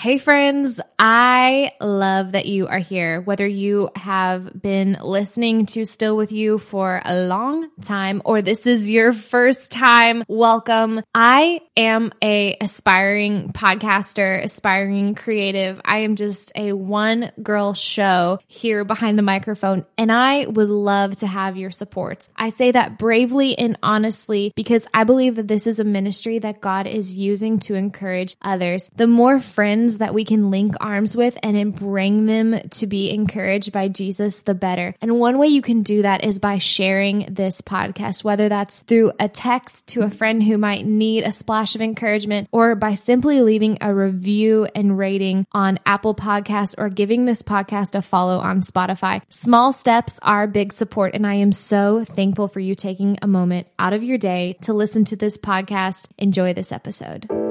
Hey friends, I love that you are here. Whether you have been listening to Still With You for a long time or this is your first time, welcome. I am a aspiring podcaster, aspiring creative. I am just a one girl show here behind the microphone and I would love to have your support. I say that bravely and honestly because I believe that this is a ministry that God is using to encourage others. The more friends friends that we can link arms with and bring them to be encouraged by Jesus, the better. And one way you can do that is by sharing this podcast, whether that's through a text to a friend who might need a splash of encouragement or by simply leaving a review and rating on Apple Podcasts or giving this podcast a follow on Spotify. Small steps are big support. And I am so thankful for you taking a moment out of your day to listen to this podcast. Enjoy this episode.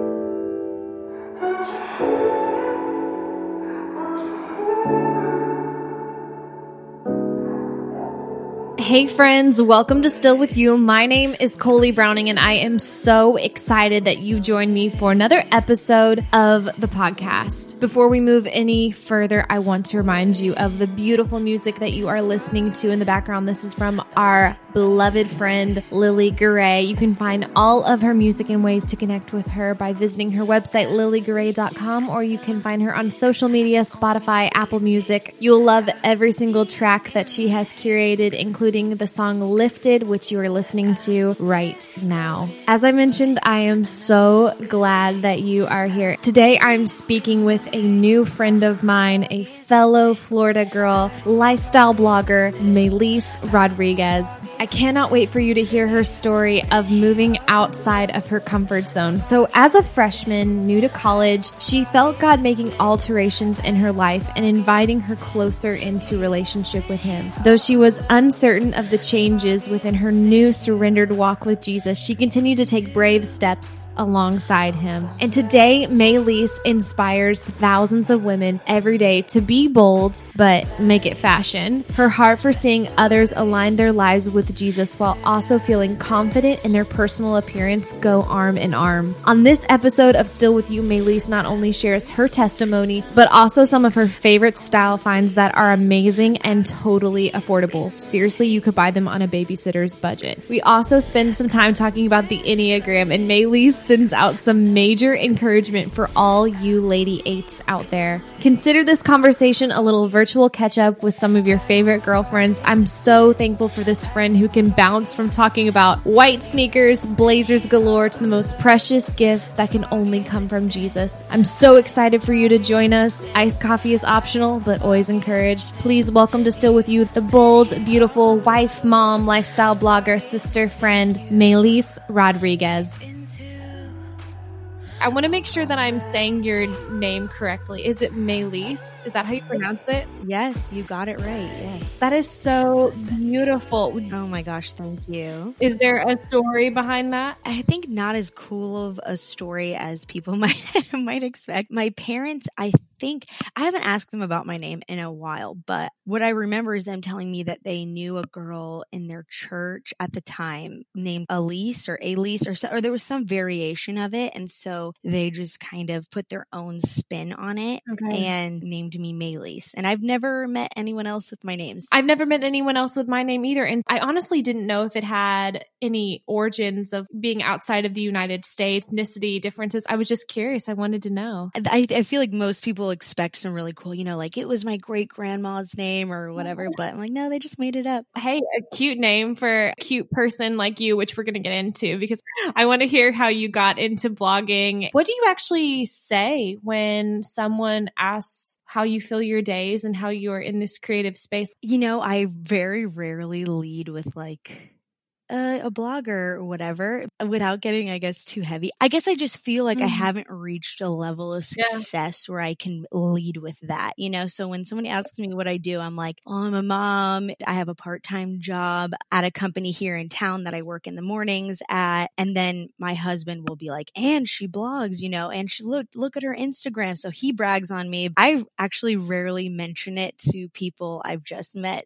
Hey friends, welcome to Still With You. My name is Coley Browning and I am so excited that you joined me for another episode of the podcast. Before we move any further, I want to remind you of the beautiful music that you are listening to in the background. This is from our beloved friend, Lily Garay. You can find all of her music and ways to connect with her by visiting her website, lilygaray.com, or you can find her on social media, Spotify, Apple Music. You'll love every single track that she has curated, including including the song Lifted, which you are listening to right now. As I mentioned, I am so glad that you are here. Today, I'm speaking with a new friend of mine, a fellow Florida girl, lifestyle blogger, Melise Rodriguez. I cannot wait for you to hear her story of moving outside of her comfort zone. So, as a freshman, new to college, she felt God making alterations in her life and inviting her closer into relationship with Him. Though she was uncertain of the changes within her new surrendered walk with Jesus, she continued to take brave steps alongside him. And today, May Melise inspires thousands of women every day to be bold, but make it fashion. Her heart for seeing others align their lives with Jesus while also feeling confident in their personal appearance go arm in arm. On this episode of Still With You, Melise not only shares her testimony, but also some of her favorite style finds that are amazing and totally affordable. Seriously, you could buy them on a babysitter's budget. We also spend some time talking about the Enneagram, and Melise sends out some major encouragement for all you Lady Eights out there. Consider this conversation a little virtual catch up with some of your favorite girlfriends. I'm so thankful for this friend who can bounce from talking about white sneakers, blazers galore to the most precious gifts that can only come from Jesus. I'm so excited for you to join us. Iced coffee is optional, but always encouraged. Please welcome to Still With You the bold, beautiful, wife, mom, lifestyle blogger, sister, friend, Melise Rodriguez. I want to make sure that I'm saying your name correctly. Is it Melise? Is that how you pronounce it? Yes, you got it right. Yes. That is so beautiful. Oh my gosh, thank you. Is there a story behind that? I think not as cool of a story as people might might expect. My parents, I think I haven't asked them about my name in a while, but what I remember is them telling me that they knew a girl in their church at the time named Elise or Elise or so, or there was some variation of it, and so they just kind of put their own spin on it okay. and named me Melise. And I've never met anyone else with my names. I've never met anyone else with my name either, and I honestly didn't know if it had any origins of being outside of the United States, ethnicity differences. I was just curious. I wanted to know. I, I feel like most people expect some really cool, you know, like it was my great grandma's name or whatever. But I'm like, no, they just made it up. Hey, a cute name for a cute person like you, which we're going to get into because I want to hear how you got into blogging. What do you actually say when someone asks how you fill your days and how you're in this creative space? You know, I very rarely lead with like, a, a, blogger or whatever without getting, I guess, too heavy. I guess I just feel like mm-hmm. I haven't reached a level of success yeah. where I can lead with that, you know? So when somebody asks me what I do, I'm like, oh, I'm a mom. I have a part time job at a company here in town that I work in the mornings at. And then my husband will be like, and she blogs, you know, and she look, look at her Instagram. So he brags on me. I actually rarely mention it to people I've just met.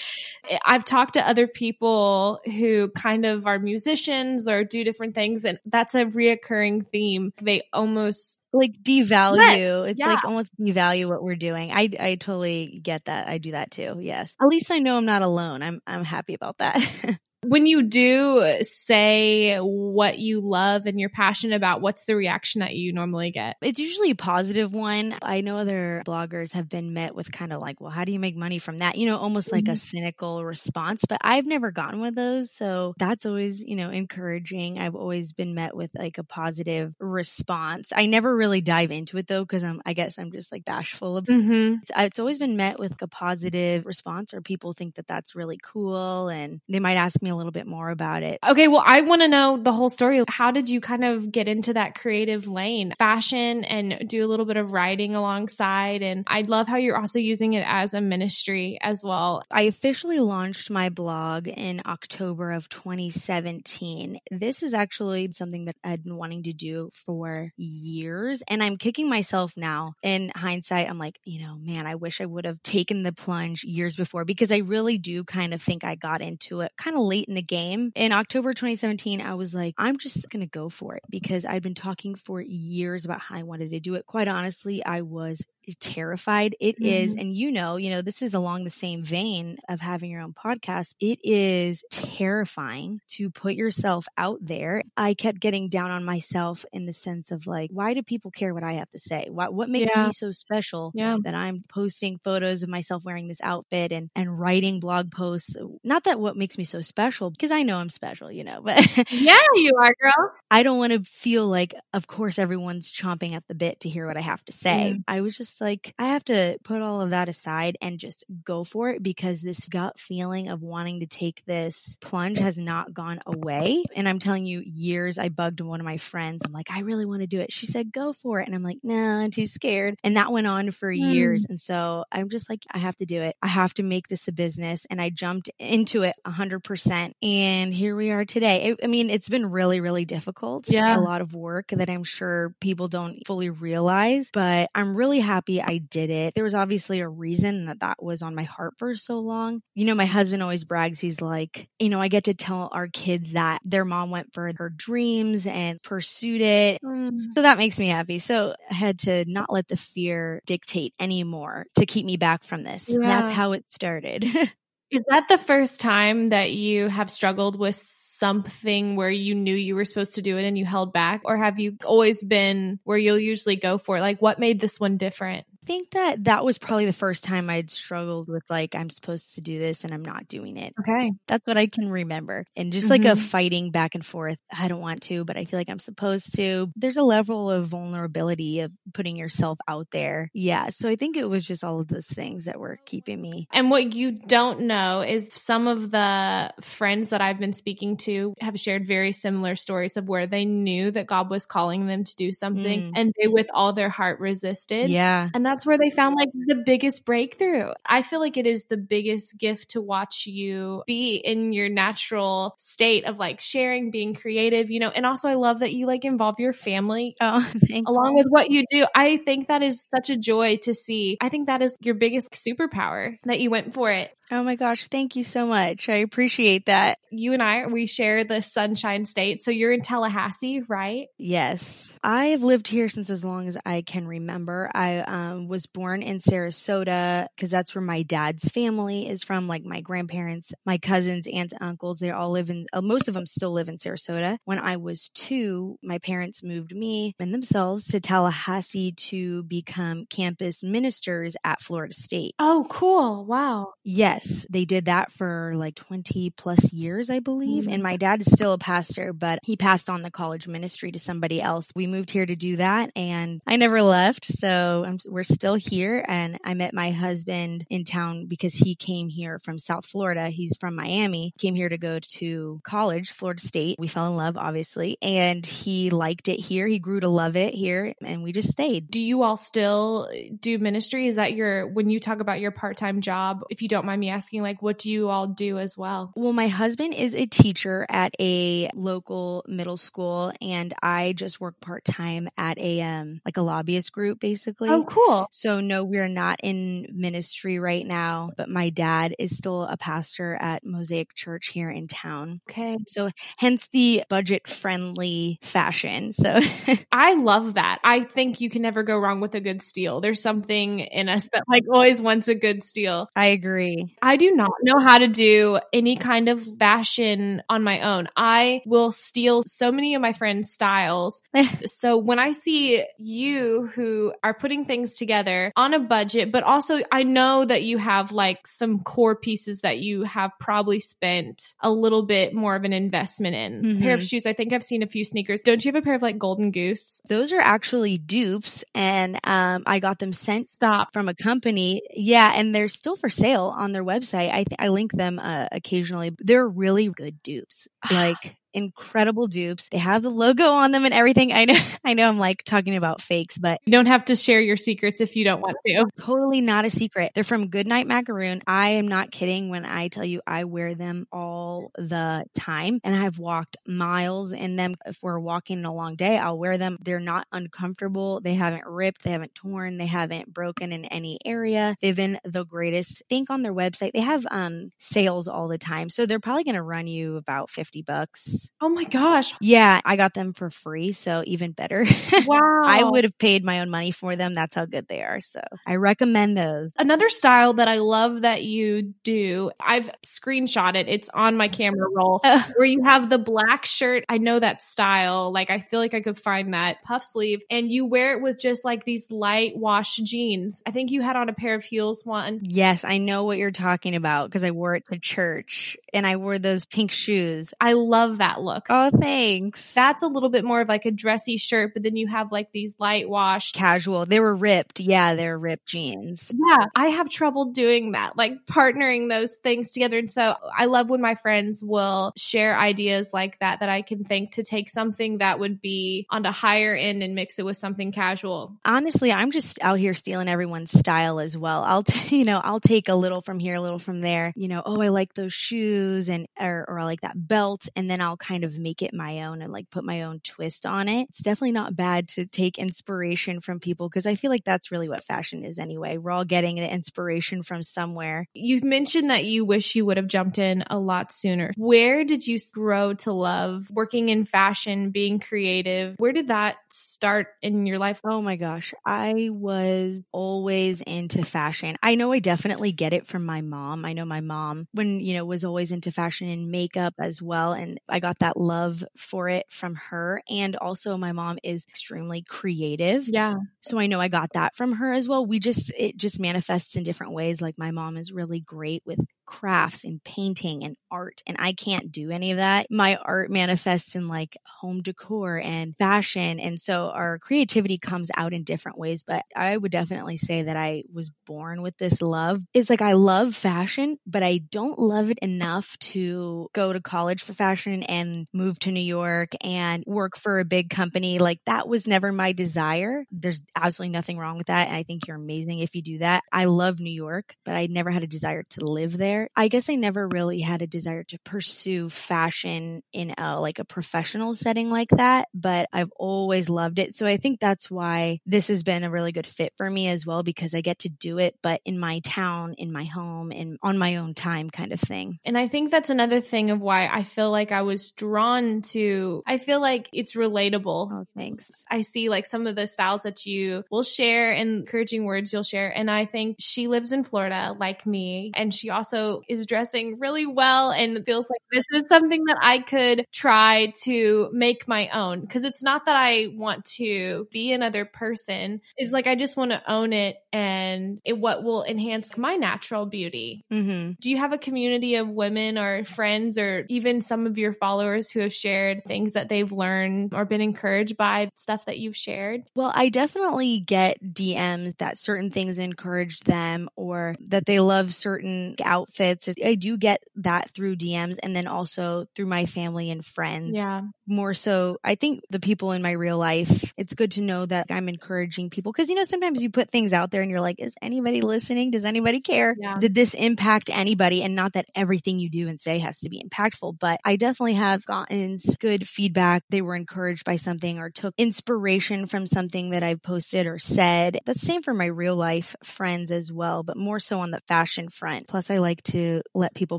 I've talked to other people who who kind of are musicians or do different things. And that's a reoccurring theme. They almost like devalue. It's yeah. like almost devalue what we're doing. I I totally get that. I do that too. Yes. At least I know I'm not alone. I'm I'm happy about that. when you do say what you love and you're passionate about, what's the reaction that you normally get? It's usually a positive one. I know other bloggers have been met with kind of like, well, how do you make money from that? You know, almost like mm-hmm. a cynical response, but I've never gotten one of those. So that's always, you know, encouraging. I've always been met with like a positive response. I never really dive into it though, because I'm, I guess I'm just like bashful. Mm-hmm. It's, it's always been met with a positive response or people think that that's really cool. And they might ask me a little bit more about it. Okay, well, I want to know the whole story. How did you kind of get into that creative lane, fashion, and do a little bit of writing alongside? And I love how you're also using it as a ministry as well. I officially launched my blog in October of 2017. This is actually something that I'd been wanting to do for years, and I'm kicking myself now. In hindsight, I'm like, you know, man, I wish I would have taken the plunge years before because I really do kind of think I got into it kind of late in the game. In October 2017, I was like, I'm just going to go for it because I'd been talking for years about how I wanted to do it. Quite honestly, I was terrified. It mm-hmm. is, and you know, you know, this is along the same vein of having your own podcast. It is terrifying to put yourself out there. I kept getting down on myself in the sense of like, why do people care what I have to say? What what makes yeah. me so special yeah. that I'm posting photos of myself wearing this outfit and and writing blog posts? Not that what makes me so special because I know I'm special, you know, but yeah, you are, girl. I don't want to feel like, of course, everyone's chomping at the bit to hear what I have to say. Mm. I was just like, I have to put all of that aside and just go for it because this gut feeling of wanting to take this plunge has not gone away. And I'm telling you, years I bugged one of my friends. I'm like, I really want to do it. She said, go for it. And I'm like, no, nah, I'm too scared. And that went on for mm. years. And so I'm just like, I have to do it. I have to make this a business. And I jumped into it 100%. And here we are today. It, I mean, it's been really, really difficult. Yeah. A lot of work that I'm sure people don't fully realize, but I'm really happy happy I did it. There was obviously a reason that that was on my heart for so long. You know, my husband always brags. He's like, you know, I get to tell our kids that their mom went for her dreams and pursued it. Mm. So that makes me happy. So I had to not let the fear dictate anymore to keep me back from this. Yeah. That's how it started. Is that the first time that you have struggled with something where you knew you were supposed to do it and you held back? Or have you always been where you'll usually go for it? Like, what made this one different? Think that that was probably the first time I'd struggled with like I'm supposed to do this and I'm not doing it. Okay. That's what I can remember. And just mm-hmm. like a mm-hmm. fighting back and forth. I don't want to, but I feel like I'm supposed to. There's a level of vulnerability of putting yourself out there. Yeah. So I think it was just all of those things that were keeping me. And what you don't know is some of the friends that I've been speaking to have shared very similar stories of where they knew that God was calling them to do something mm. and they with all their heart resisted. Yeah. And that that's where they found like the biggest breakthrough. I feel like it is the biggest gift to watch you be in your natural state of like sharing, being creative, you know, and also I love that you like involve your family oh, along with what you do. I think that is such a joy to see. I think that is your biggest superpower that you went for it. Oh my gosh, thank you so much. I appreciate that. You and I, we share the Sunshine State. So you're in Tallahassee, right? Yes. I've lived here since as long as I can remember. I um, was born in Sarasota because that's where my dad's family is from, like my grandparents, my cousins, aunts, uncles. They all live in, uh, most of them still live in Sarasota. When I was two, my parents moved me and themselves to Tallahassee to become campus ministers at Florida State. Oh, cool. Wow. Yes. Yes, they did that for like 20 plus years, I believe. Mm-hmm. And my dad is still a pastor, but he passed on the college ministry to somebody else. We moved here to do that and I never left. So I'm, we're still here. And I met my husband in town because he came here from South Florida. He's from Miami, came here to go to college, Florida State. We fell in love, obviously, and he liked it here. He grew to love it here and we just stayed. Do you all still do ministry? Is that your, when you talk about your part time job, if you don't mind me asking, like, what do you all do as well? Well, my husband is a teacher at a local middle school, and I just work part time at a um like a lobbyist group, basically. Oh, cool. So no, we're not in ministry right now, but my dad is still a pastor at Mosaic Church here in town. Okay. So hence the budget friendly fashion. So I love that. I think you can never go wrong with a good steal. There's something in us that like always wants a good steal. I agree. I do not know how to do any kind of fashion on my own. I will steal so many of my friends' styles. so when I see you who are putting things together on a budget, but also I know that you have like some core pieces that you have probably spent a little bit more of an investment in. Mm-hmm. Pair of shoes. I think I've seen a few sneakers. Don't you have a pair of like Golden Goose? Those are actually dupes, and um, I got them sent stop from a company. Yeah, and they're still for sale on their website. I th- I link them uh, occasionally. They're really good dupes. Like incredible dupes. They have the logo on them and everything. I know, I know I'm like talking about fakes, but you don't have to share your secrets if you don't want to. Totally not a secret. They're from Goodnight Macaroon. I am not kidding when I tell you I wear them all the time and I've walked miles in them. If we're walking a long day, I'll wear them. They're not uncomfortable. They haven't ripped. They haven't torn. They haven't broken in any area. They've been the greatest. Think on their website. They have um sales all the time. So they're probably going to run you about 50 bucks Oh my gosh. Yeah, I got them for free, so even better. Wow. I would have paid my own money for them. That's how good they are. So I recommend those. Another style that I love that you do, I've screenshot it. It's on my camera roll where you have the black shirt. I know that style. Like I feel like I could find that puff sleeve and you wear it with just like these light wash jeans. I think you had on a pair of heels one. Yes, I know what you're talking about because I wore it to church and I wore those pink shoes. I love that look. Oh, thanks. That's a little bit more of like a dressy shirt, but then you have like these light wash casual. They were ripped. Yeah, they're ripped jeans. Yeah, I have trouble doing that, like partnering those things together. And so I love when my friends will share ideas like that that I can think to take something that would be on the higher end and mix it with something casual. Honestly, I'm just out here stealing everyone's style as well. I'll, t- you know, I'll take a little from here, a little from there. You know, oh, I like those shoes and or, or I like that belt, and then I'll kind of make it my own and like put my own twist on it. It's definitely not bad to take inspiration from people because I feel like that's really what fashion is anyway. We're all getting the inspiration from somewhere. You mentioned that you wish you would have jumped in a lot sooner. Where did you grow to love working in fashion, being creative? Where did that start in your life? Oh my gosh. I was always into fashion. I know I definitely get it from my mom. I know my mom when, you know, was always into fashion and makeup as well and I got that love for it from her and also my mom is extremely creative. Yeah. So I know I got that from her as well. We just it just manifests in different ways like my mom is really great with crafts and painting and art and I can't do any of that. My art manifests in like home decor and fashion and so our creativity comes out in different ways, but I would definitely say that I was born with this love. It's like I love fashion, but I don't love it enough to go to college for fashion and move to New York and work for a big company. Like that was never my desire. There's absolutely nothing wrong with that and I think you're amazing if you do that. I love New York, but I never had a desire to live there there. I guess I never really had a desire to pursue fashion in a like a professional setting like that, but I've always loved it. So I think that's why this has been a really good fit for me as well because I get to do it but in my town, in my home, and on my own time kind of thing. And I think that's another thing of why I feel like I was drawn to I feel like it's relatable. Oh, thanks. I see like some of the styles that you will share and encouraging words you'll share and I think she lives in Florida like me and she also is dressing really well and feels like this is something that I could try to make my own. Cause it's not that I want to be another person. It's like I just want to own it and it what will enhance my natural beauty. Mm-hmm. Do you have a community of women or friends or even some of your followers who have shared things that they've learned or been encouraged by stuff that you've shared? Well, I definitely get DMs that certain things encourage them or that they love certain outfits outfits. I do get that through DMs and then also through my family and friends. Yeah. More so, I think the people in my real life, it's good to know that I'm encouraging people because, you know, sometimes you put things out there and you're like, is anybody listening? Does anybody care? Yeah. Did this impact anybody? And not that everything you do and say has to be impactful, but I definitely have gotten good feedback. They were encouraged by something or took inspiration from something that I've posted or said. That's same for my real life friends as well, but more so on the fashion front. Plus, I like to let people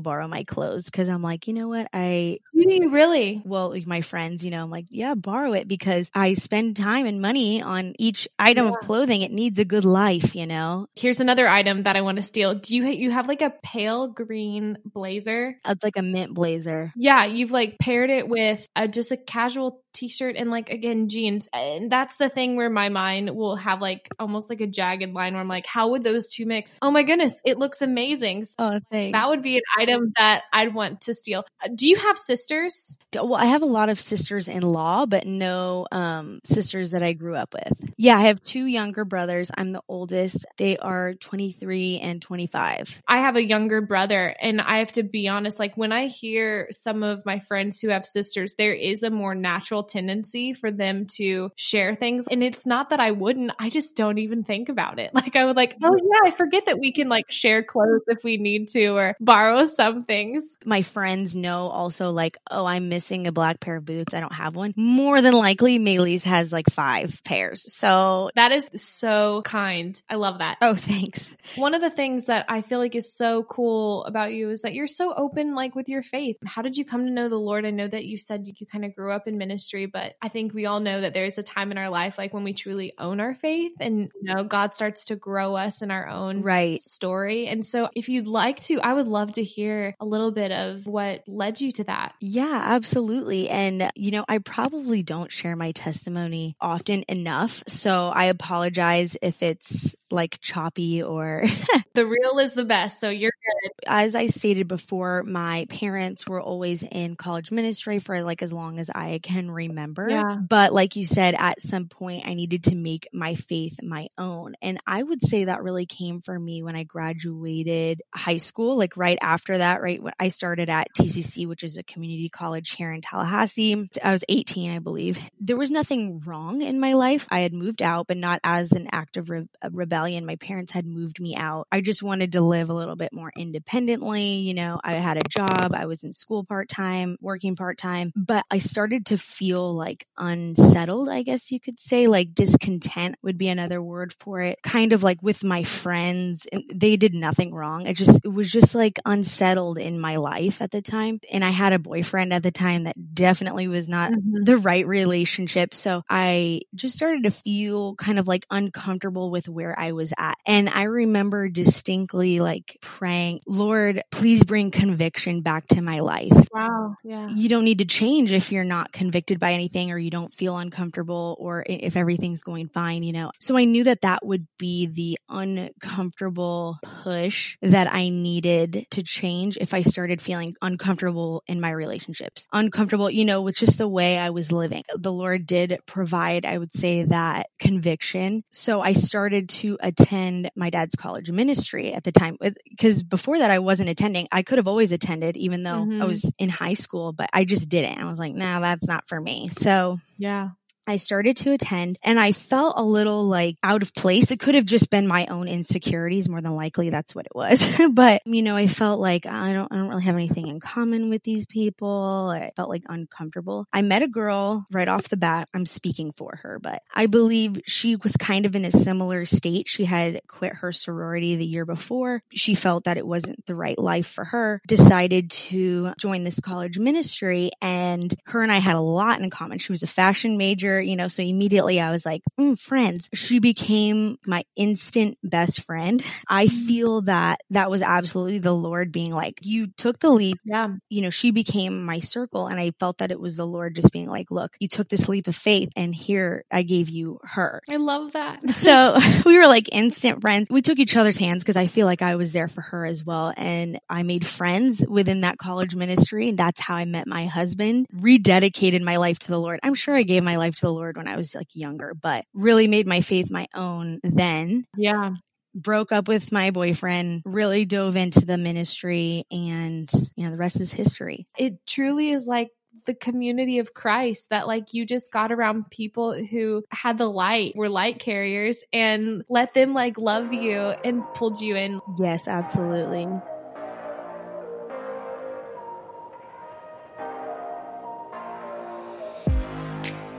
borrow my clothes because I'm like, you know what? I really well, my friends, you know, I'm like, yeah, borrow it because I spend time and money on each item yeah. of clothing. It needs a good life, you know. Here's another item that I want to steal. Do you you have like a pale green blazer? It's like a mint blazer. Yeah, you've like paired it with a, just a casual t-shirt and like again jeans. And that's the thing where my mind will have like almost like a jagged line where i'm like how would those two mix? Oh my goodness it looks amazing. Oh thanks. that would be an item that i'd want to steal. Uh, do you have sisters? Well i have a lot of sisters in law but no um sisters that i grew up with. Yeah i have two younger brothers. I'm the oldest. They are 23 and 25 i have a younger brother and i have to be honest like when i hear some of my friends who have sisters there is a more natural tendency for them to share things. And it's not that I wouldn't, I just don't even think about it. Like I would like, oh yeah, I forget that we can like share clothes if we need to or borrow some things. My friends know also like, oh, I'm missing a black pair of boots. I don't have one. More than likely, Maylee's has like five pairs. So that is so kind. I love that. Oh, thanks. One of the things that I feel like is so cool about you is that you're so open like with your faith. How did you come to know the Lord? I know that you said you kind of grew up in ministry but I think we all know that there's a time in our life like when we truly own our faith and you know God starts to grow us in our own right story. And so if you'd like to, I would love to hear a little bit of what led you to that. Yeah, absolutely. And you know, I probably don't share my testimony often enough, so I apologize if it's like choppy or the real is the best. So you're good. As I stated before, my parents were always in college ministry for like as long as I can remember. Yeah. But like you said, at some point I needed to make my faith my own. And I would say that really came for me when I graduated high school, like right after that, right? When I started at TCC, which is a community college here in Tallahassee. I was 18, I believe. There was nothing wrong in my life. I had moved out, but not as an act of re- rebellion. And my parents had moved me out. I just wanted to live a little bit more independently. You know, I had a job. I was in school part time, working part time, but I started to feel like unsettled, I guess you could say, like discontent would be another word for it. Kind of like with my friends, they did nothing wrong. It just, it was just like unsettled in my life at the time. And I had a boyfriend at the time that definitely was not mm-hmm. the right relationship. So I just started to feel kind of like uncomfortable with where I was at. And I remember distinctly like praying, Lord, please bring conviction back to my life. Wow. Yeah. You don't need to change if you're not convicted by anything or you don't feel uncomfortable or if everything's going fine, you know. So I knew that that would be the uncomfortable push that I needed to change if I started feeling uncomfortable in my relationships. Uncomfortable, you know, with just the way I was living. The Lord did provide, I would say, that conviction. So I started to attend my dad's college ministry at the time because before that I wasn't attending. I could have always attended even though mm-hmm. I was in high school, but I just didn't. I was like, nah, that's not for me. So yeah. I started to attend and I felt a little like out of place. It could have just been my own insecurities. More than likely that's what it was. but, you know, I felt like I don't, I don't really have anything in common with these people. I felt like uncomfortable. I met a girl right off the bat. I'm speaking for her, but I believe she was kind of in a similar state. She had quit her sorority the year before. She felt that it wasn't the right life for her, decided to join this college ministry and her and I had a lot in common. She was a fashion major you know, so immediately I was like, mm, friends. She became my instant best friend. I mm. feel that that was absolutely the Lord being like, you took the leap. Yeah. You know, she became my circle. And I felt that it was the Lord just being like, look, you took this leap of faith and here I gave you her. I love that. so we were like instant friends. We took each other's hands because I feel like I was there for her as well. And I made friends within that college ministry. And that's how I met my husband, rededicated my life to the Lord. I'm sure I gave my life to the Lord when I was like younger, but really made my faith my own then. Yeah broke up with my boyfriend, really dove into the ministry, and, you know, the rest is history. It truly is like the community of Christ that like you just got around people who had the light, were light carriers and let them like love you and pulled you in. Yes, absolutely.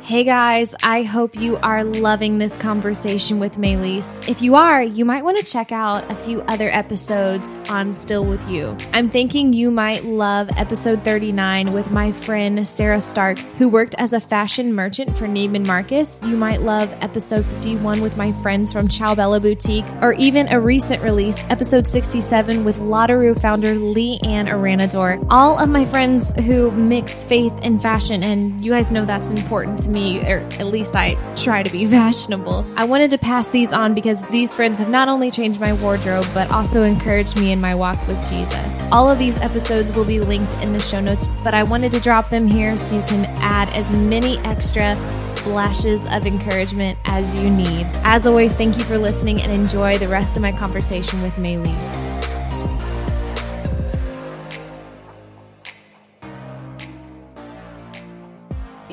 Hey guys, I hope you are loving this conversation with Maylise. If you are, you might want to check out a few other episodes on Still With You. I'm thinking you might love episode 39 with my friend Sarah Stark, who worked as a fashion merchant for Neiman Marcus. You might love episode 51 with my friends from Ciao Bella Boutique, or even a recent release, episode 67 with Lotteru founder Lee Ann Aranador. All of my friends who mix faith and fashion, and you guys know that's important to me me, or at least I try to be fashionable. I wanted to pass these on because these friends have not only changed my wardrobe, but also encouraged me in my walk with Jesus. All of these episodes will be linked in the show notes, but I wanted to drop them here so you can add as many extra splashes of encouragement as you need. As always, thank you for listening and enjoy the rest of my conversation with Maylise.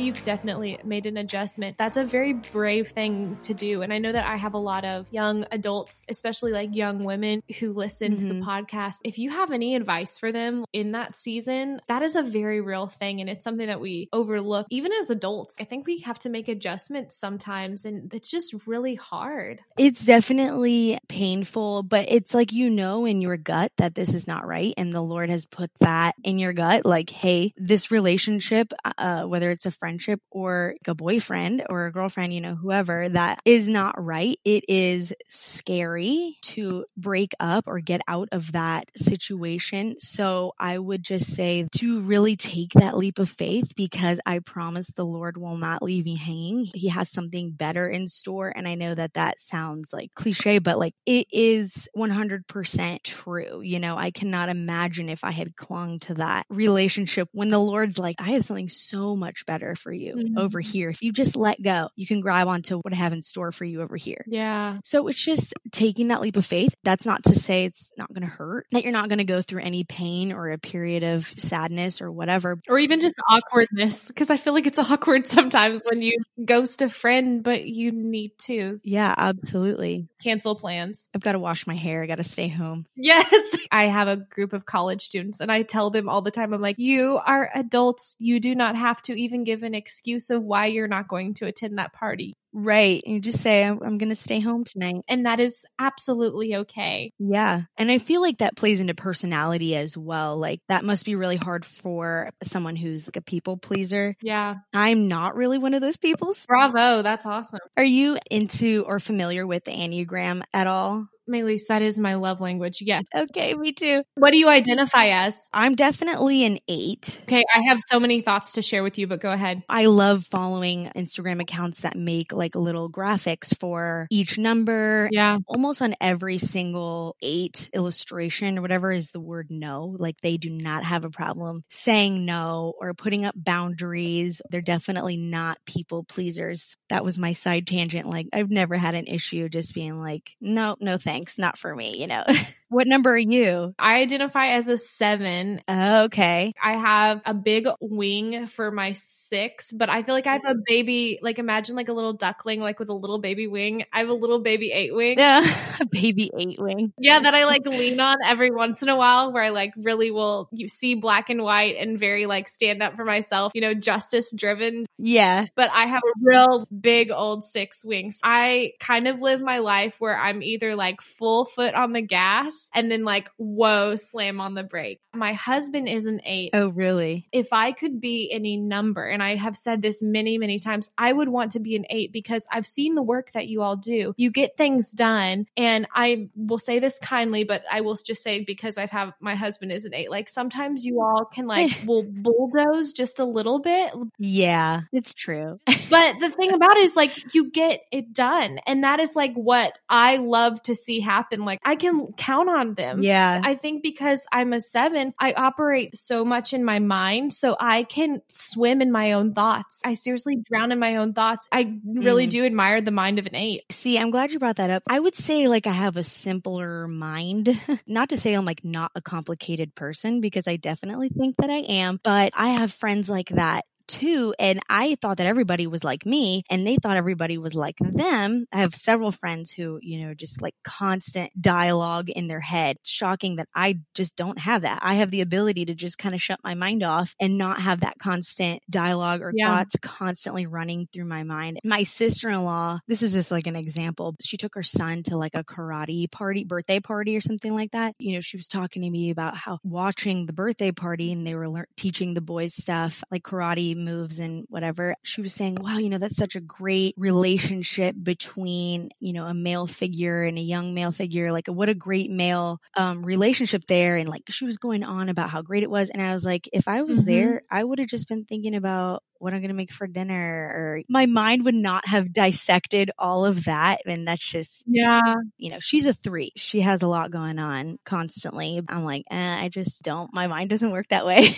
You've definitely made an adjustment. That's a very brave thing to do. And I know that I have a lot of young adults, especially like young women who listen mm-hmm. to the mm-hmm. podcast. If you have any advice for them in that season, that is a very real thing. And it's something that we overlook even as adults. I think we have to make adjustments sometimes. And it's just really hard. It's definitely painful, but it's like you know in your gut that this is not right. And the Lord has put that in your gut like, hey, this relationship, uh, whether it's a friend, friendship or a boyfriend or a girlfriend, you know, whoever that is not right. It is scary to break up or get out of that situation. So I would just say to really take that leap of faith because I promise the Lord will not leave you hanging. He has something better in store. And I know that that sounds like cliche, but like it is 100% true. You know, I cannot imagine if I had clung to that relationship when the Lord's like, I have something so much better for you mm-hmm. over here. If you just let go, you can grab onto what I have in store for you over here. Yeah. So it's just taking that leap of faith. That's not to say it's not going to hurt, that you're not going to go through any pain or a period of sadness or whatever. Or even just awkwardness. Cause I feel like it's awkward sometimes when you ghost a friend, but you need to. Yeah, absolutely. Cancel plans. I've got to wash my hair. I got to stay home. Yes. I have a group of college students and I tell them all the time, I'm like, you are adults. You do not have to even give an excuse of why you're not going to attend that party. Right. You just say, I'm, I'm going to stay home tonight. And that is absolutely okay. Yeah. And I feel like that plays into personality as well. Like that must be really hard for someone who's like a people pleaser. Yeah. I'm not really one of those people. Bravo. That's awesome. Are you into or familiar with the Enneagram at all? Maylise, that is my love language. Yes. Okay, me too. What do you identify as? I'm definitely an eight. Okay, I have so many thoughts to share with you, but go ahead. I love following Instagram accounts that make like little graphics for each number. Yeah. Almost on every single eight illustration or whatever is the word no. Like they do not have a problem saying no or putting up boundaries. They're definitely not people pleasers. That was my side tangent. Like I've never had an issue just being like, no, no, thanks thanks, not for me, you know. what number are you? I identify as a seven. okay. I have a big wing for my six, but I feel like I have a baby, like imagine like a little duckling, like with a little baby wing. I have a little baby eight wing. Yeah, a baby eight wing. Yeah, that I like lean on every once in a while where I like really will you see black and white and very like stand up for myself, you know, justice driven. Yeah. But I have a real big old six wings. I kind of live my life where I'm either like full foot on the gas and then like, whoa, slam on the brake. My husband is an eight. Oh, really? If I could be any number, and I have said this many, many times, I would want to be an eight because I've seen the work that you all do. You get things done. And I will say this kindly, but I will just say because I've had my husband is an eight. Like sometimes you all can like will bulldoze just a little bit. Yeah, it's true. but the thing about it is like you get it done. And that is like what I love to see happen. Like I can count down on them. Yeah. I think because I'm a seven, I operate so much in my mind. So I can swim in my own thoughts. I seriously drown in my own thoughts. I really mm. do admire the mind of an eight. See, I'm glad you brought that up. I would say like I have a simpler mind. not to say I'm like not a complicated person because I definitely think that I am, but I have friends like that too. And I thought that everybody was like me and they thought everybody was like them. I have several friends who, you know, just like constant dialogue in their head. It's shocking that I just don't have that. I have the ability to just kind of shut my mind off and not have that constant dialogue or yeah. thoughts constantly running through my mind. My sister in law, this is just like an example. She took her son to like a karate party, birthday party or something like that. You know, she was talking to me about how watching the birthday party and they were lear- teaching the boys stuff like karate moves and whatever. She was saying, wow, you know, that's such a great relationship between, you know, a male figure and a young male figure. Like, what a great male um, relationship there. And like, she was going on about how great it was. And I was like, if I was mm-hmm. there, I would have just been thinking about what I'm going to make for dinner or my mind would not have dissected all of that. And that's just, yeah, you know, she's a three. She has a lot going on constantly. I'm like, eh, I just don't, my mind doesn't work that way.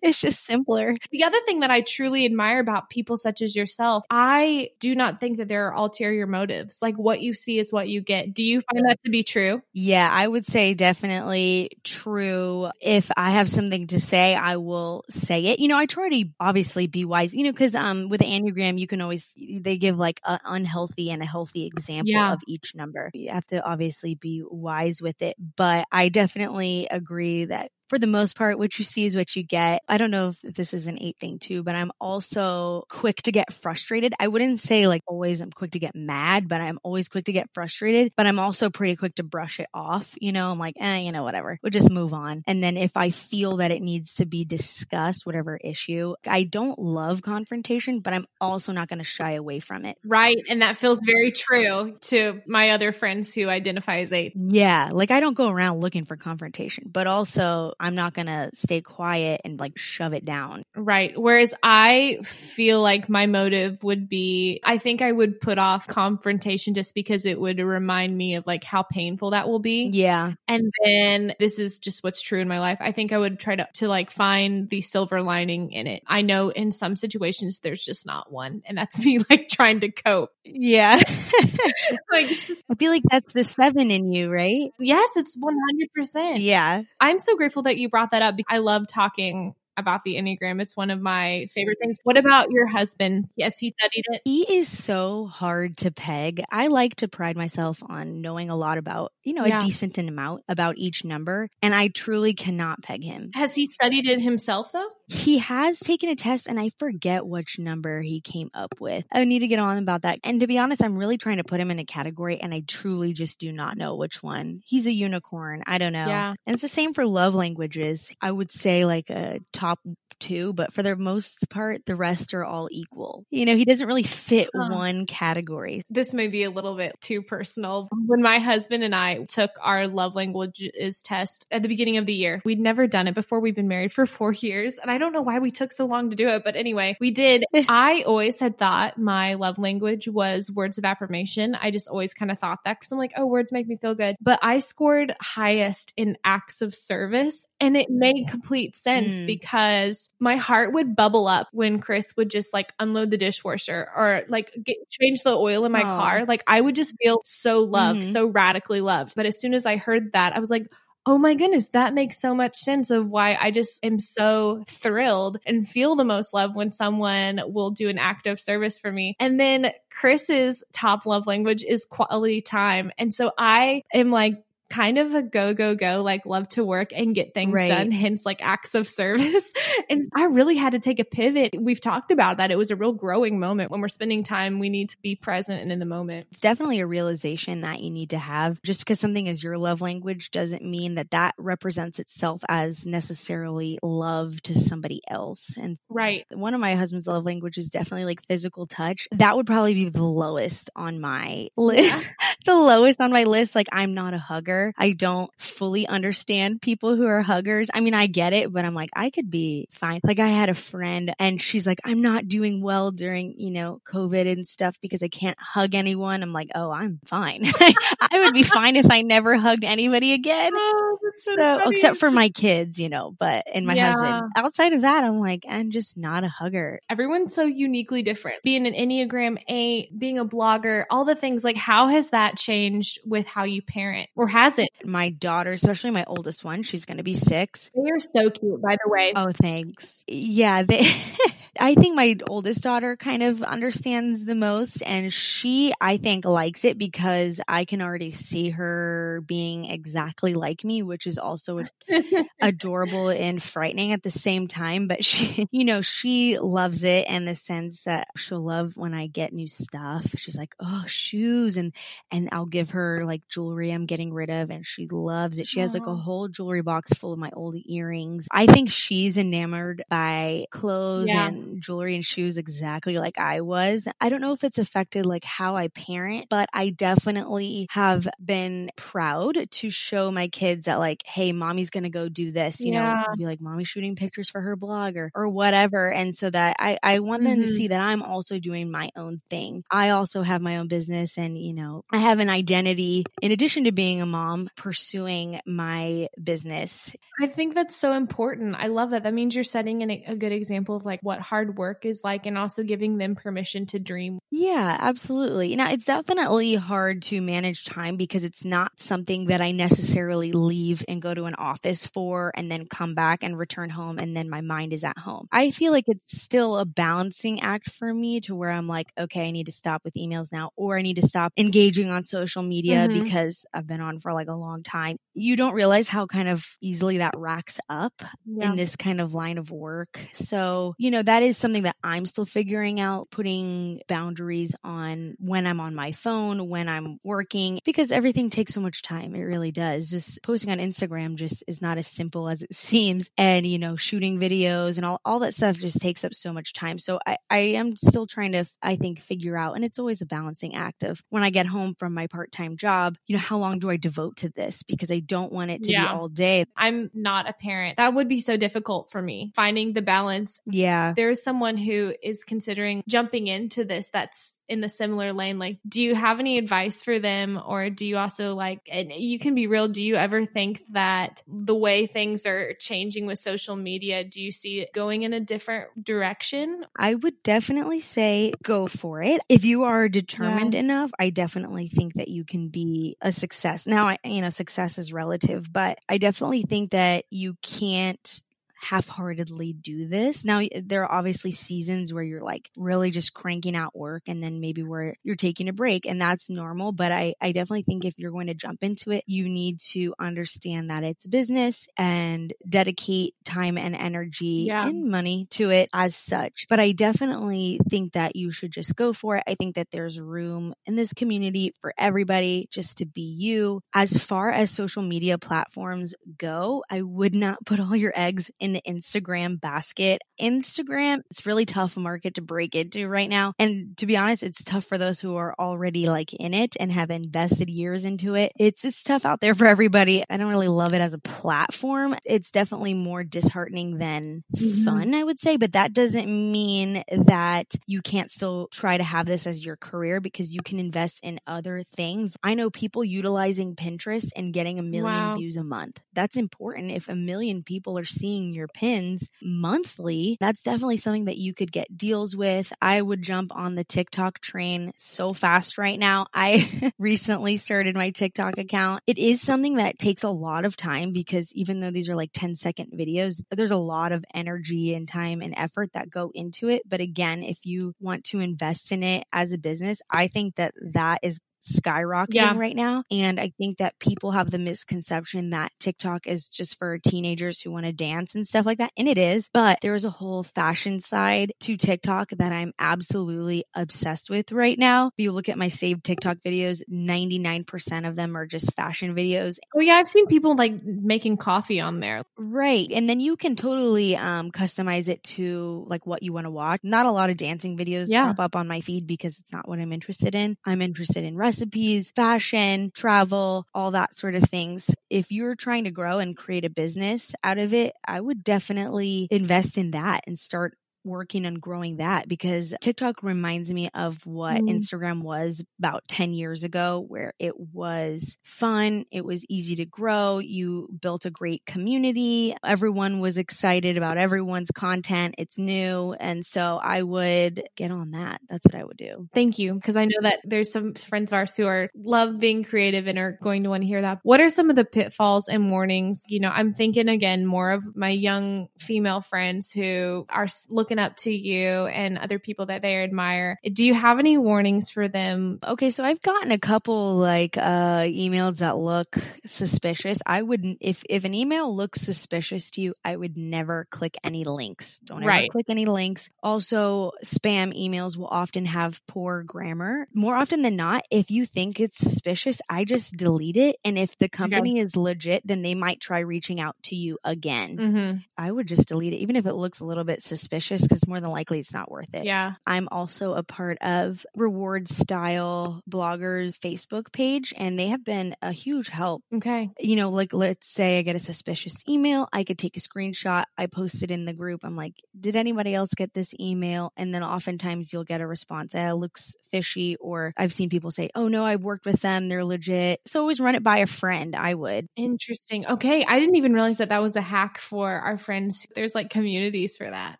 it's just simpler. The other thing that I truly admire about people such as yourself, I do not think that there are ulterior motives. Like what you see is what you get. Do you find that to be true? Yeah, I would say definitely true. If I have something to say, I will say it. You know, I try to obviously be wise you know, because um, with the Enneagram, you can always, they give like an unhealthy and a healthy example yeah. of each number. You have to obviously be wise with it. But I definitely agree that for the most part, what you see is what you get. I don't know if this is an eight thing too, but I'm also quick to get frustrated. I wouldn't say like always I'm quick to get mad, but I'm always quick to get frustrated. But I'm also pretty quick to brush it off. You know, I'm like, eh, you know, whatever. We'll just move on. And then if I feel that it needs to be discussed, whatever issue, I don't love confrontation, but I'm also not going to shy away from it. Right. And that feels very true to my other friends who identify as eight. Yeah. Like I don't go around looking for confrontation, but also I'm not going to stay quiet and like shove it down. Right. Whereas I feel like my motive would be I think I would put off confrontation just because it would remind me of like how painful that will be. Yeah. And then this is just what's true in my life. I think I would try to to like find the silver lining in it. I know in some situations there's just not one and that's me like trying to cope. Yeah. like I feel like that's the 7 in you, right? Yes, it's 100%. Yeah. I'm so grateful that you brought that up. I love talking about the Enneagram. It's one of my favorite things. What about your husband? Yes, he studied it. He is so hard to peg. I like to pride myself on knowing a lot about, you know, yeah. a decent amount about each number, and I truly cannot peg him. Has he studied it himself though? He has taken a test and I forget which number he came up with. I need to get on about that. And to be honest, I'm really trying to put him in a category and I truly just do not know which one. He's a unicorn. I don't know. Yeah. And it's the same for love languages. I would say like a top two, but for the most part, the rest are all equal. You know, he doesn't really fit huh. one category. This may be a little bit too personal. When my husband and I took our love languages test at the beginning of the year, we'd never done it before. We've been married for four years. And I don't know why we took so long to do it, but anyway, we did. I always had thought my love language was words of affirmation. I just always kind of thought that because I'm like, oh, words make me feel good. But I scored highest in acts of service. And it made complete sense mm. because my heart would bubble up when Chris would just like unload the dishwasher or like get, change the oil in my car. Like I would just feel so loved, mm-hmm. so radically loved. But as soon as I heard that, I was like, oh my goodness, that makes so much sense of why I just am so thrilled and feel the most love when someone will do an act of service for me. And then Chris's top love language is quality time. And so I am like, kind of a go, go, go, like love to work and get things right. done, hence like acts of service. and I really had to take a pivot. We've talked about that. It was a real growing moment. When we're spending time, we need to be present and in the moment. It's definitely a realization that you need to have. Just because something is your love language doesn't mean that that represents itself as necessarily love to somebody else. And right. One of my husband's love languages is definitely like physical touch. That would probably be the lowest on my list. Yeah. the lowest on my list. Like I'm not a hugger. Hugger. I don't fully understand people who are huggers. I mean, I get it, but I'm like, I could be fine. Like I had a friend and she's like, I'm not doing well during, you know, COVID and stuff because I can't hug anyone. I'm like, oh, I'm fine. I would be fine if I never hugged anybody again. Oh, so, so except for my kids, you know, but and my yeah. husband. Outside of that, I'm like, I'm just not a hugger. Everyone's so uniquely different. Being an Enneagram 8, being a blogger, all the things like how has that changed with how you parent or has it? My daughter, especially my oldest one, she's going to be 6. They are so cute, by the way. Oh, thanks. Yeah, they I think my oldest daughter kind of understands the most and she I think likes it because I can already see her being exactly like me, which is also adorable and frightening at the same time, but she you know, she loves it in the sense that she'll love when I get new stuff. She's like, "Oh, shoes." And and I'll give her like jewelry I'm getting rid and she loves it. She has like a whole jewelry box full of my old earrings. I think she's enamored by clothes yeah. and jewelry and shoes exactly like I was. I don't know if it's affected like how I parent, but I definitely have been proud to show my kids that like, hey, mommy's gonna go do this, you yeah. know, be like mommy shooting pictures for her blog or or whatever. And so that I, I want mm-hmm. them to mm-hmm. see that I'm also doing my own thing. I also have my own business and, you know, I have an identity in addition to being a mom, pursuing my business. I think that's so important. I love that. That means you're setting an, a good example of like what hard work is like and also giving them permission to dream. Yeah, absolutely. Now, it's definitely hard to manage time because it's not something that I necessarily leave and go to an office for and then come back and return home and then my mind is at home. I feel like it's still a balancing act for me to where I'm like, okay, I need to stop with emails now or I need to stop engaging on social media mm-hmm. because I've been on for like a long time. You don't realize how kind of easily that racks up yeah. in this kind of line of work. So, you know, that is something that I'm still figuring out, putting boundaries on when I'm on my phone, when I'm working, because everything takes so much time. It really does. Just posting on Instagram just is not as simple as it seems. And, you know, shooting videos and all, all that stuff just takes up so much time. So I, I am still trying to, I think, figure out, and it's always a balancing act of when I get home from my part time job, you know, how long do I devote to this? Because I don't want it to yeah. be all day. I'm not a parent. That would be so difficult for me, finding the balance. Yeah. There's someone who is considering jumping into this that's in the similar lane like do you have any advice for them? Or do you also like and you can be real do you ever think that the way things are changing with social media do you see it going in a different direction? I would definitely say go for it. If you are determined yeah. enough i definitely think that you can be a success. Now I, you know success is relative but i definitely think that you can't half-heartedly do this. Now there are obviously seasons where you're like really just cranking out work and then maybe where you're taking a break and that's normal, but I I definitely think if you're going to jump into it, you need to understand that it's business and dedicate time and energy yeah. and money to it as such. But I definitely think that you should just go for it. I think that there's room in this community for everybody just to be you. As far as social media platforms go, I would not put all your eggs in Instagram basket. Instagram, it's really tough market to break into right now. And to be honest, it's tough for those who are already like in it and have invested years into it. It's it's tough out there for everybody. I don't really love it as a platform. It's definitely more disheartening than mm-hmm. fun, I would say, but that doesn't mean that you can't still try to have this as your career because you can invest in other things. I know people utilizing Pinterest and getting a million wow. views a month. That's important. If a million people are seeing your pins monthly, that's definitely something that you could get deals with. I would jump on the TikTok train so fast right now. I recently started my TikTok account. It is something that takes a lot of time because even though these are like 10 second videos, there's a lot of energy and time and effort that go into it. But again, if you want to invest in it as a business, I think that that is skyrocketing yeah. right now. And I think that people have the misconception that TikTok is just for teenagers who want to dance and stuff like that. And it is, but there is a whole fashion side to TikTok that I'm absolutely obsessed with right now. If you look at my saved TikTok videos, 99% of them are just fashion videos. Oh yeah, I've seen people like making coffee on there. Right. And then you can totally um, customize it to like what you want to watch. Not a lot of dancing videos yeah. pop up on my feed because it's not what I'm interested in. I'm interested in recipes recipes, fashion, travel, all that sort of things. If you're trying to grow and create a business out of it, I would definitely invest in that and start working on growing that because TikTok reminds me of what mm. Instagram was about 10 years ago, where it was fun, it was easy to grow, you built a great community, everyone was excited about everyone's content, it's new. And so I would get on that. That's what I would do. Thank you. Because I know that there's some friends of ours who are love being creative and are going to want to hear that. What are some of the pitfalls and warnings? You know, I'm thinking again more of my young female friends who are looking looking up to you and other people that they admire. Do you have any warnings for them? Okay, so I've gotten a couple like uh emails that look suspicious. I wouldn't if if an email looks suspicious to you, I would never click any links. Don't ever right. click any links. Also, spam emails will often have poor grammar. More often than not, if you think it's suspicious, I just delete it. And if the company okay. is legit, then they might try reaching out to you again. Mm-hmm. I would just delete it, even if it looks a little bit suspicious because more than likely it's not worth it. Yeah. I'm also a part of reward style bloggers Facebook page and they have been a huge help. Okay. You know, like let's say I get a suspicious email, I could take a screenshot, I post it in the group. I'm like, did anybody else get this email? And then oftentimes you'll get a response, eh, it looks fishy or I've seen people say, "Oh no, I've worked with them, they're legit." So always run it by a friend, I would. Interesting. Okay, I didn't even realize that that was a hack for our friends. There's like communities for that.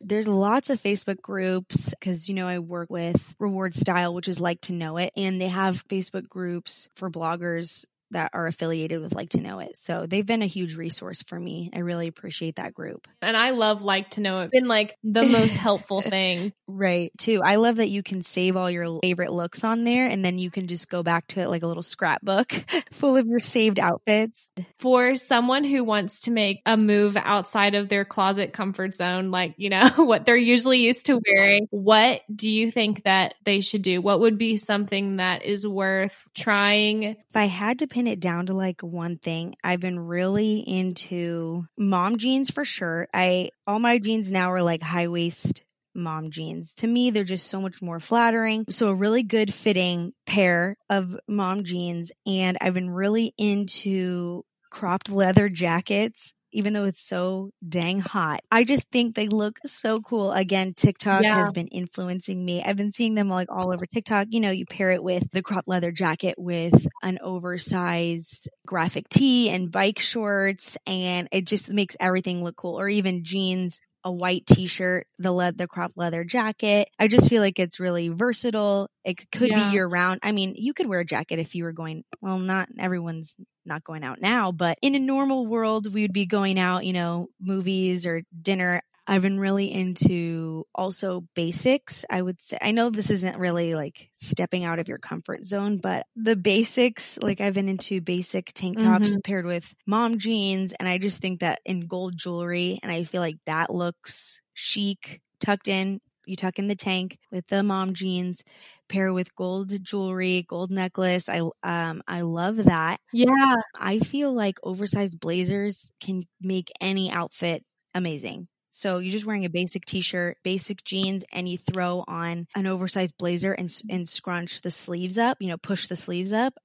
There's lots of Facebook groups because, you know, I work with Reward Style, which is like to know it, and they have Facebook groups for bloggers that are affiliated with Like to Know It. So they've been a huge resource for me. I really appreciate that group. And I love Like to Know It. Been like the most helpful thing. Right, too. I love that you can save all your favorite looks on there and then you can just go back to it like a little scrapbook full of your saved outfits. For someone who wants to make a move outside of their closet comfort zone, like, you know, what they're usually used to wearing, what do you think that they should do? What would be something that is worth trying? If I had to pin it down to like one thing, I've been really into mom jeans for sure. I all my jeans now are like high waist mom jeans. To me, they're just so much more flattering. So a really good fitting pair of mom jeans and I've been really into cropped leather jackets even though it's so dang hot. I just think they look so cool. Again, TikTok yeah. has been influencing me. I've been seeing them like all over TikTok. You know, you pair it with the crop leather jacket with an oversized graphic tee and bike shorts, and it just makes everything look cool. Or even jeans a white t-shirt, the leather, the crop leather jacket. I just feel like it's really versatile. It could yeah. be year round. I mean, you could wear a jacket if you were going, well, not everyone's not going out now, but in a normal world, we would be going out, you know, movies or dinner I've been really into also basics. I would say, I know this isn't really like stepping out of your comfort zone, but the basics, like I've been into basic tank tops mm-hmm. paired with mom jeans. And I just think that in gold jewelry, and I feel like that looks chic, tucked in. You tuck in the tank with the mom jeans, pair with gold jewelry, gold necklace. I um I love that. Yeah. I feel like oversized blazers can make any outfit amazing. So you're just wearing a basic t-shirt, basic jeans, and you throw on an oversized blazer and, and scrunch the sleeves up, you know, push the sleeves up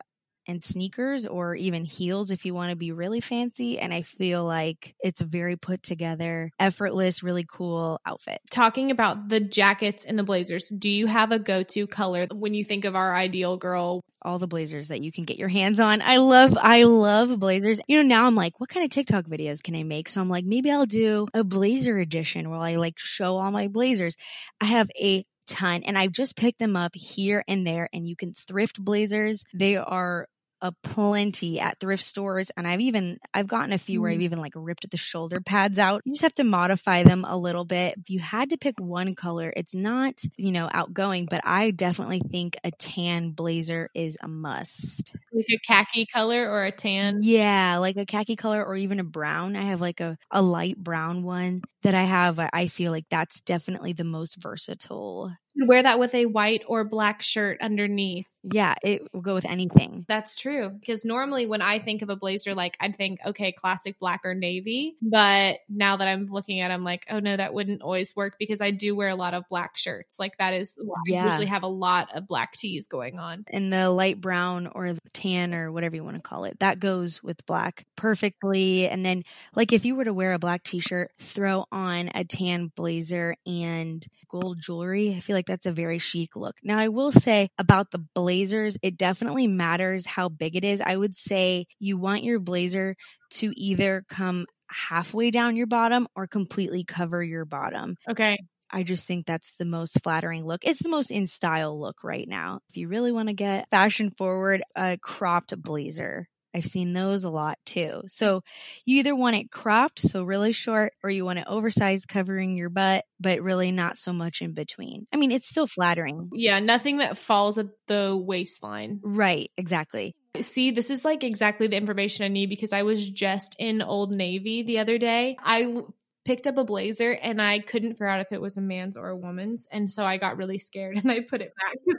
and sneakers or even heels if you want to be really fancy. And I feel like it's a very put together, effortless, really cool outfit. Talking about the jackets and the blazers, do you have a go to color when you think of our ideal girl? All the blazers that you can get your hands on. I love, I love blazers. You know, now I'm like, what kind of TikTok videos can I make? So I'm like, maybe I'll do a blazer edition where I like show all my blazers. I have a ton and I've just picked them up here and there and you can thrift blazers. They are a plenty at thrift stores and I've even I've gotten a few where I've mm. even like ripped the shoulder pads out. You just have to modify them a little bit. If you had to pick one color, it's not, you know, outgoing, but I definitely think a tan blazer is a must. Like a khaki color or a tan? Yeah, like a khaki color or even a brown. I have like a, a light brown one that I have. I feel like that's definitely the most versatile. Wear that with a white or black shirt underneath Yeah, it will go with anything. That's true. Because normally when I think of a blazer, like I'd think, okay, classic black or navy. But now that I'm looking at it, I'm like, oh no, that wouldn't always work because I do wear a lot of black shirts. Like that is, yeah. I usually have a lot of black tees going on. And the light brown or the tan or whatever you want to call it, that goes with black perfectly. And then, like, if you were to wear a black t shirt, throw on a tan blazer and gold jewelry, I feel like that's a very chic look. Now, I will say about the blazers, it definitely matters how big it is. I would say you want your blazer to either come halfway down your bottom or completely cover your bottom. Okay. I just think that's the most flattering look. It's the most in style look right now. If you really want to get fashion forward, a cropped blazer I've seen those a lot too. So you either want it cropped, so really short, or you want it oversized covering your butt, but really not so much in between. I mean, it's still flattering. Yeah, nothing that falls at the waistline. Right, exactly. See, this is like exactly the information I need because I was just in Old Navy the other day. I picked up a blazer and I couldn't figure out if it was a man's or a woman's. And so I got really scared and I put it back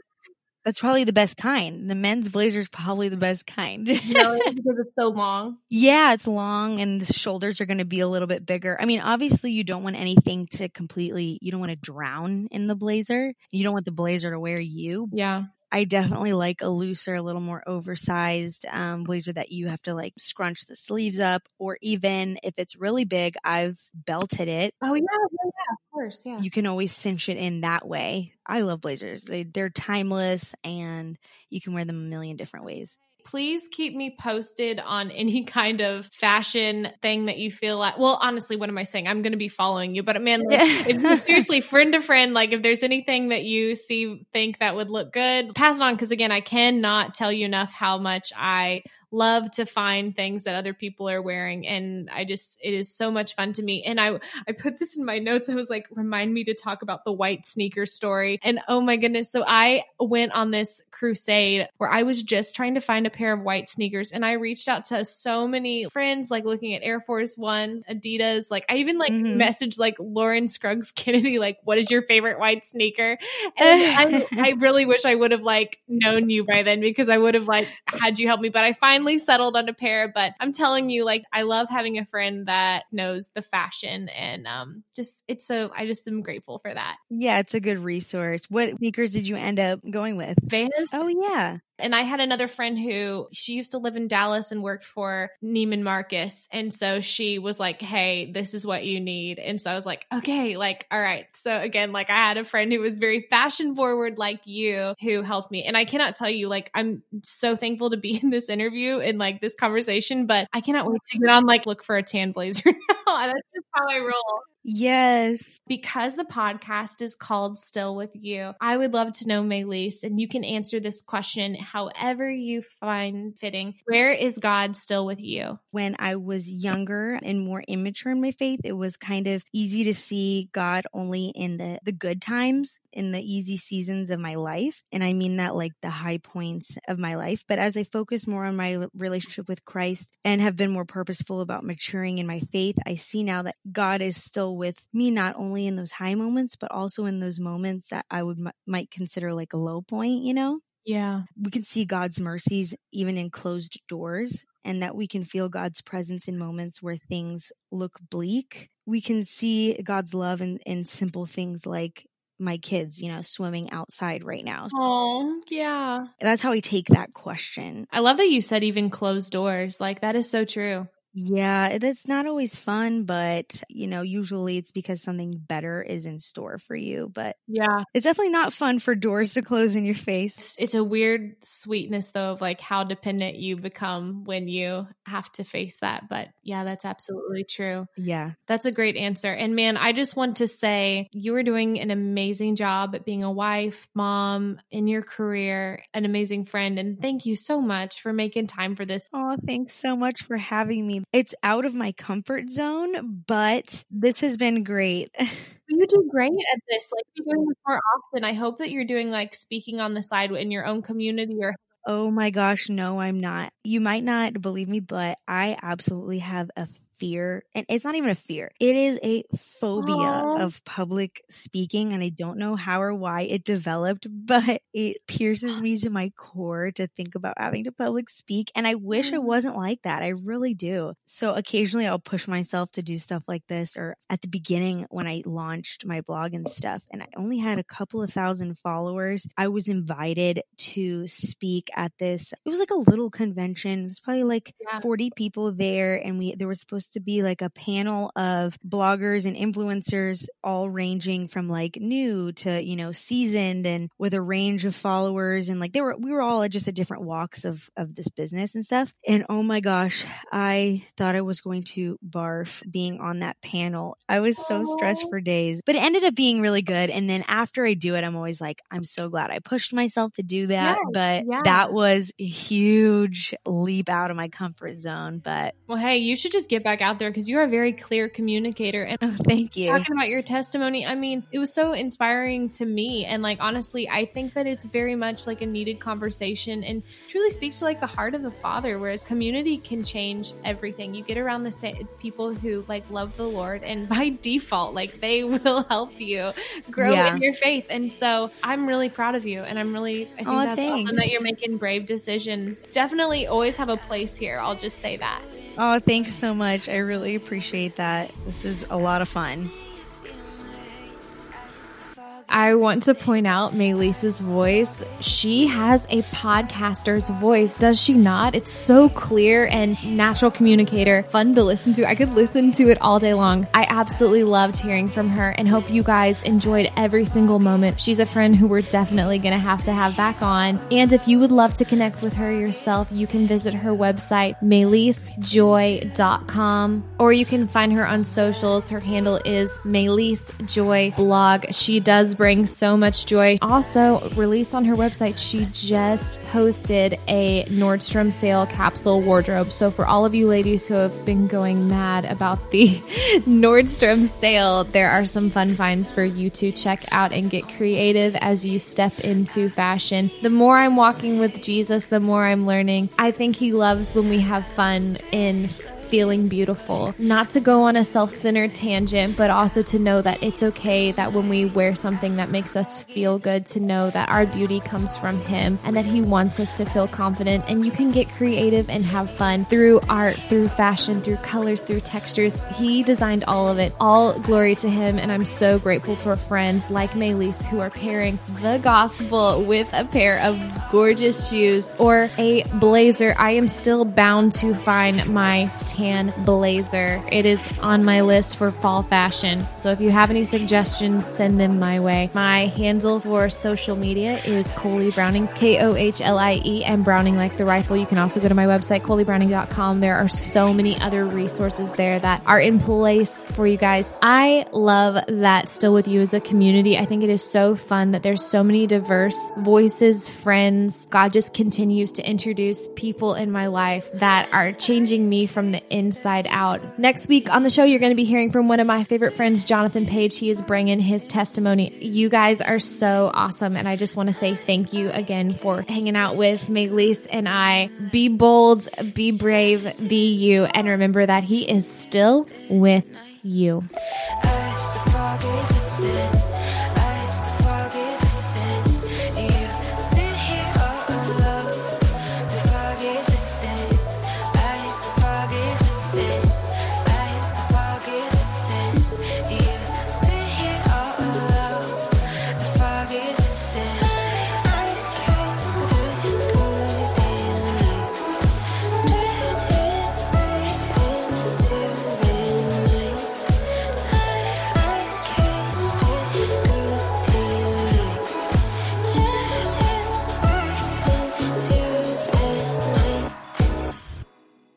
that's probably the best kind. The men's blazer is probably the best kind. really? Because it's so long. Yeah, it's long and the shoulders are going to be a little bit bigger. I mean, obviously, you don't want anything to completely, you don't want to drown in the blazer. You don't want the blazer to wear you. Yeah. I definitely like a looser, a little more oversized um, blazer that you have to like scrunch the sleeves up, or even if it's really big, I've belted it. Oh yeah, yeah, course, yeah. You can always cinch it in that way. I love blazers; they they're timeless, and you can wear them a million different ways please keep me posted on any kind of fashion thing that you feel like. Well, honestly, what am I saying? I'm going to be following you, but man, like, if, seriously, friend to friend, like if there's anything that you see, think that would look good, pass it on. Cause again, I cannot tell you enough how much I love to find things that other people are wearing and I just it is so much fun to me. And I I put this in my notes. I was like remind me to talk about the white sneaker story. And oh my goodness, so I went on this crusade where I was just trying to find a pair of white sneakers and I reached out to so many friends like looking at Air Force 1s, Adidas, like I even like mm-hmm. messaged like Lauren Scruggs Kennedy like what is your favorite white sneaker? And I, I really wish I would have like known you by then because I would have like had you help me, but I finally finally settled on a pair. But I'm telling you, like, I love having a friend that knows the fashion and um, just it's so I just am grateful for that. Yeah, it's a good resource. What sneakers did you end up going with? Vans. Oh yeah. And I had another friend who she used to live in Dallas and worked for Neiman Marcus. And so she was like, Hey, this is what you need. And so I was like, Okay, like, all right. So again, like I had a friend who was very fashion forward like you who helped me. And I cannot tell you, like, I'm so thankful to be in this interview and like this conversation, but I cannot wait to get on like look for a tan blazer now. That's just how I roll. Yes. Because the podcast is called Still With You, I would love to know, Maylise, and you can answer this question however you find fitting. Where is God still with you? When I was younger and more immature in my faith, it was kind of easy to see God only in the, the good times, in the easy seasons of my life. And I mean that like the high points of my life. But as I focus more on my relationship with Christ and have been more purposeful about maturing in my faith, I see now that God is still with me not only in those high moments but also in those moments that I would m- might consider like a low point, you know? Yeah. We can see God's mercies even in closed doors and that we can feel God's presence in moments where things look bleak. We can see God's love in, in simple things like my kids, you know, swimming outside right now. Oh, yeah. That's how I take that question. I love that you said even closed doors. Like, that is so true. Yeah, that's not always fun, but you know, usually it's because something better is in store for you. But yeah, it's definitely not fun for doors to close in your face. It's, it's a weird sweetness, though, of like how dependent you become when you have to face that. But yeah, that's absolutely true. Yeah, that's a great answer. And man, I just want to say you are doing an amazing job at being a wife, mom, in your career, an amazing friend. And thank you so much for making time for this. Oh, thanks so much for having me it's out of my comfort zone, but this has been great. You do great at this. Like you're doing this more often. I hope that you're doing like speaking on the side in your own community or Oh my gosh, no, I'm not. You might not believe me, but I absolutely have a fear, and it's not even a fear. It is a phobia Aww. of public speaking, and I don't know how or why it developed, but it pierces me to my core to think about having to public speak. And I wish it mm. wasn't like that. I really do. So occasionally I'll push myself to do stuff like this, or at the beginning when I launched my blog and stuff, and I only had a couple of thousand followers, I was invited to speak at this. It was like a little convention. It was probably like yeah. 40 people there, and we there was supposed to be like a panel of bloggers and influencers, all ranging from like new to you know seasoned, and with a range of followers, and like they were we were all just at different walks of of this business and stuff. And oh my gosh, I thought I was going to barf being on that panel. I was so stressed for days, but it ended up being really good. And then after I do it, I'm always like, I'm so glad I pushed myself to do that. Yes, but yeah. that was a huge leap out of my comfort zone. But well, hey, you should just get back out there because you're a very clear communicator. And oh, thank you. Talking about your testimony, I mean, it was so inspiring to me. And like, honestly, I think that it's very much like a needed conversation and truly speaks to like the heart of the Father, where community can change everything. You get around the same people who like love the Lord, and by default, like they will help you grow yeah. in your faith. And so I'm really proud of you. And I'm really, I think oh, that's thanks. awesome that you're making brave decisions. Definitely always have a place here. I'll just say that. Oh, thanks so much. I really appreciate that. This is a lot of fun. I want to point out Maylise's voice. She has a podcaster's voice, does she not? It's so clear and natural communicator, fun to listen to. I could listen to it all day long. I absolutely loved hearing from her and hope you guys enjoyed every single moment. She's a friend who we're definitely going to have to have back on. And if you would love to connect with her yourself, you can visit her website, maylisejoy.com, or you can find her on socials. Her handle is Blog. She does bring so much joy. Also, released on her website, she just posted a Nordstrom sale capsule wardrobe. So, for all of you ladies who have been going mad about the Nordstrom sale, there are some fun finds for you to check out and get creative as you step into fashion. The more I'm walking with Jesus, the more I'm learning. I think he loves when we have fun in feeling beautiful. Not to go on a self centered tangent, but also to know that it's okay that when we wear something that makes us feel good, to know that our beauty comes from Him and that He wants us to feel confident. And you can get creative and have fun through art, through fashion, through colors, through textures. He designed all of it. All glory to Him. And I'm so grateful for friends like Maylise who are pairing the gospel with a pair of gorgeous shoes or a blazer. I am still bound to find my tan blazer. It is on my list for fall fashion. So if you have any suggestions, send them my way. My handle for social media is Kohlie Browning, K O H L I E, and Browning like the rifle. You can also go to my website, kohliebrowning.com. There are so many other resources there that are in place for you guys. I love that Still With You as a community. I think it is so fun that there's so many diverse voices, friends. God just continues to introduce people in my life that are changing me from the inside out. Next week on the show, you're going to be hearing from one of my favorite friends, Jonathan Page. He is bringing his testimony. You guys are so awesome. And I just want to say thank you again for hanging out with Maylise and I. Be bold, be brave, be you. And remember that he is still with you.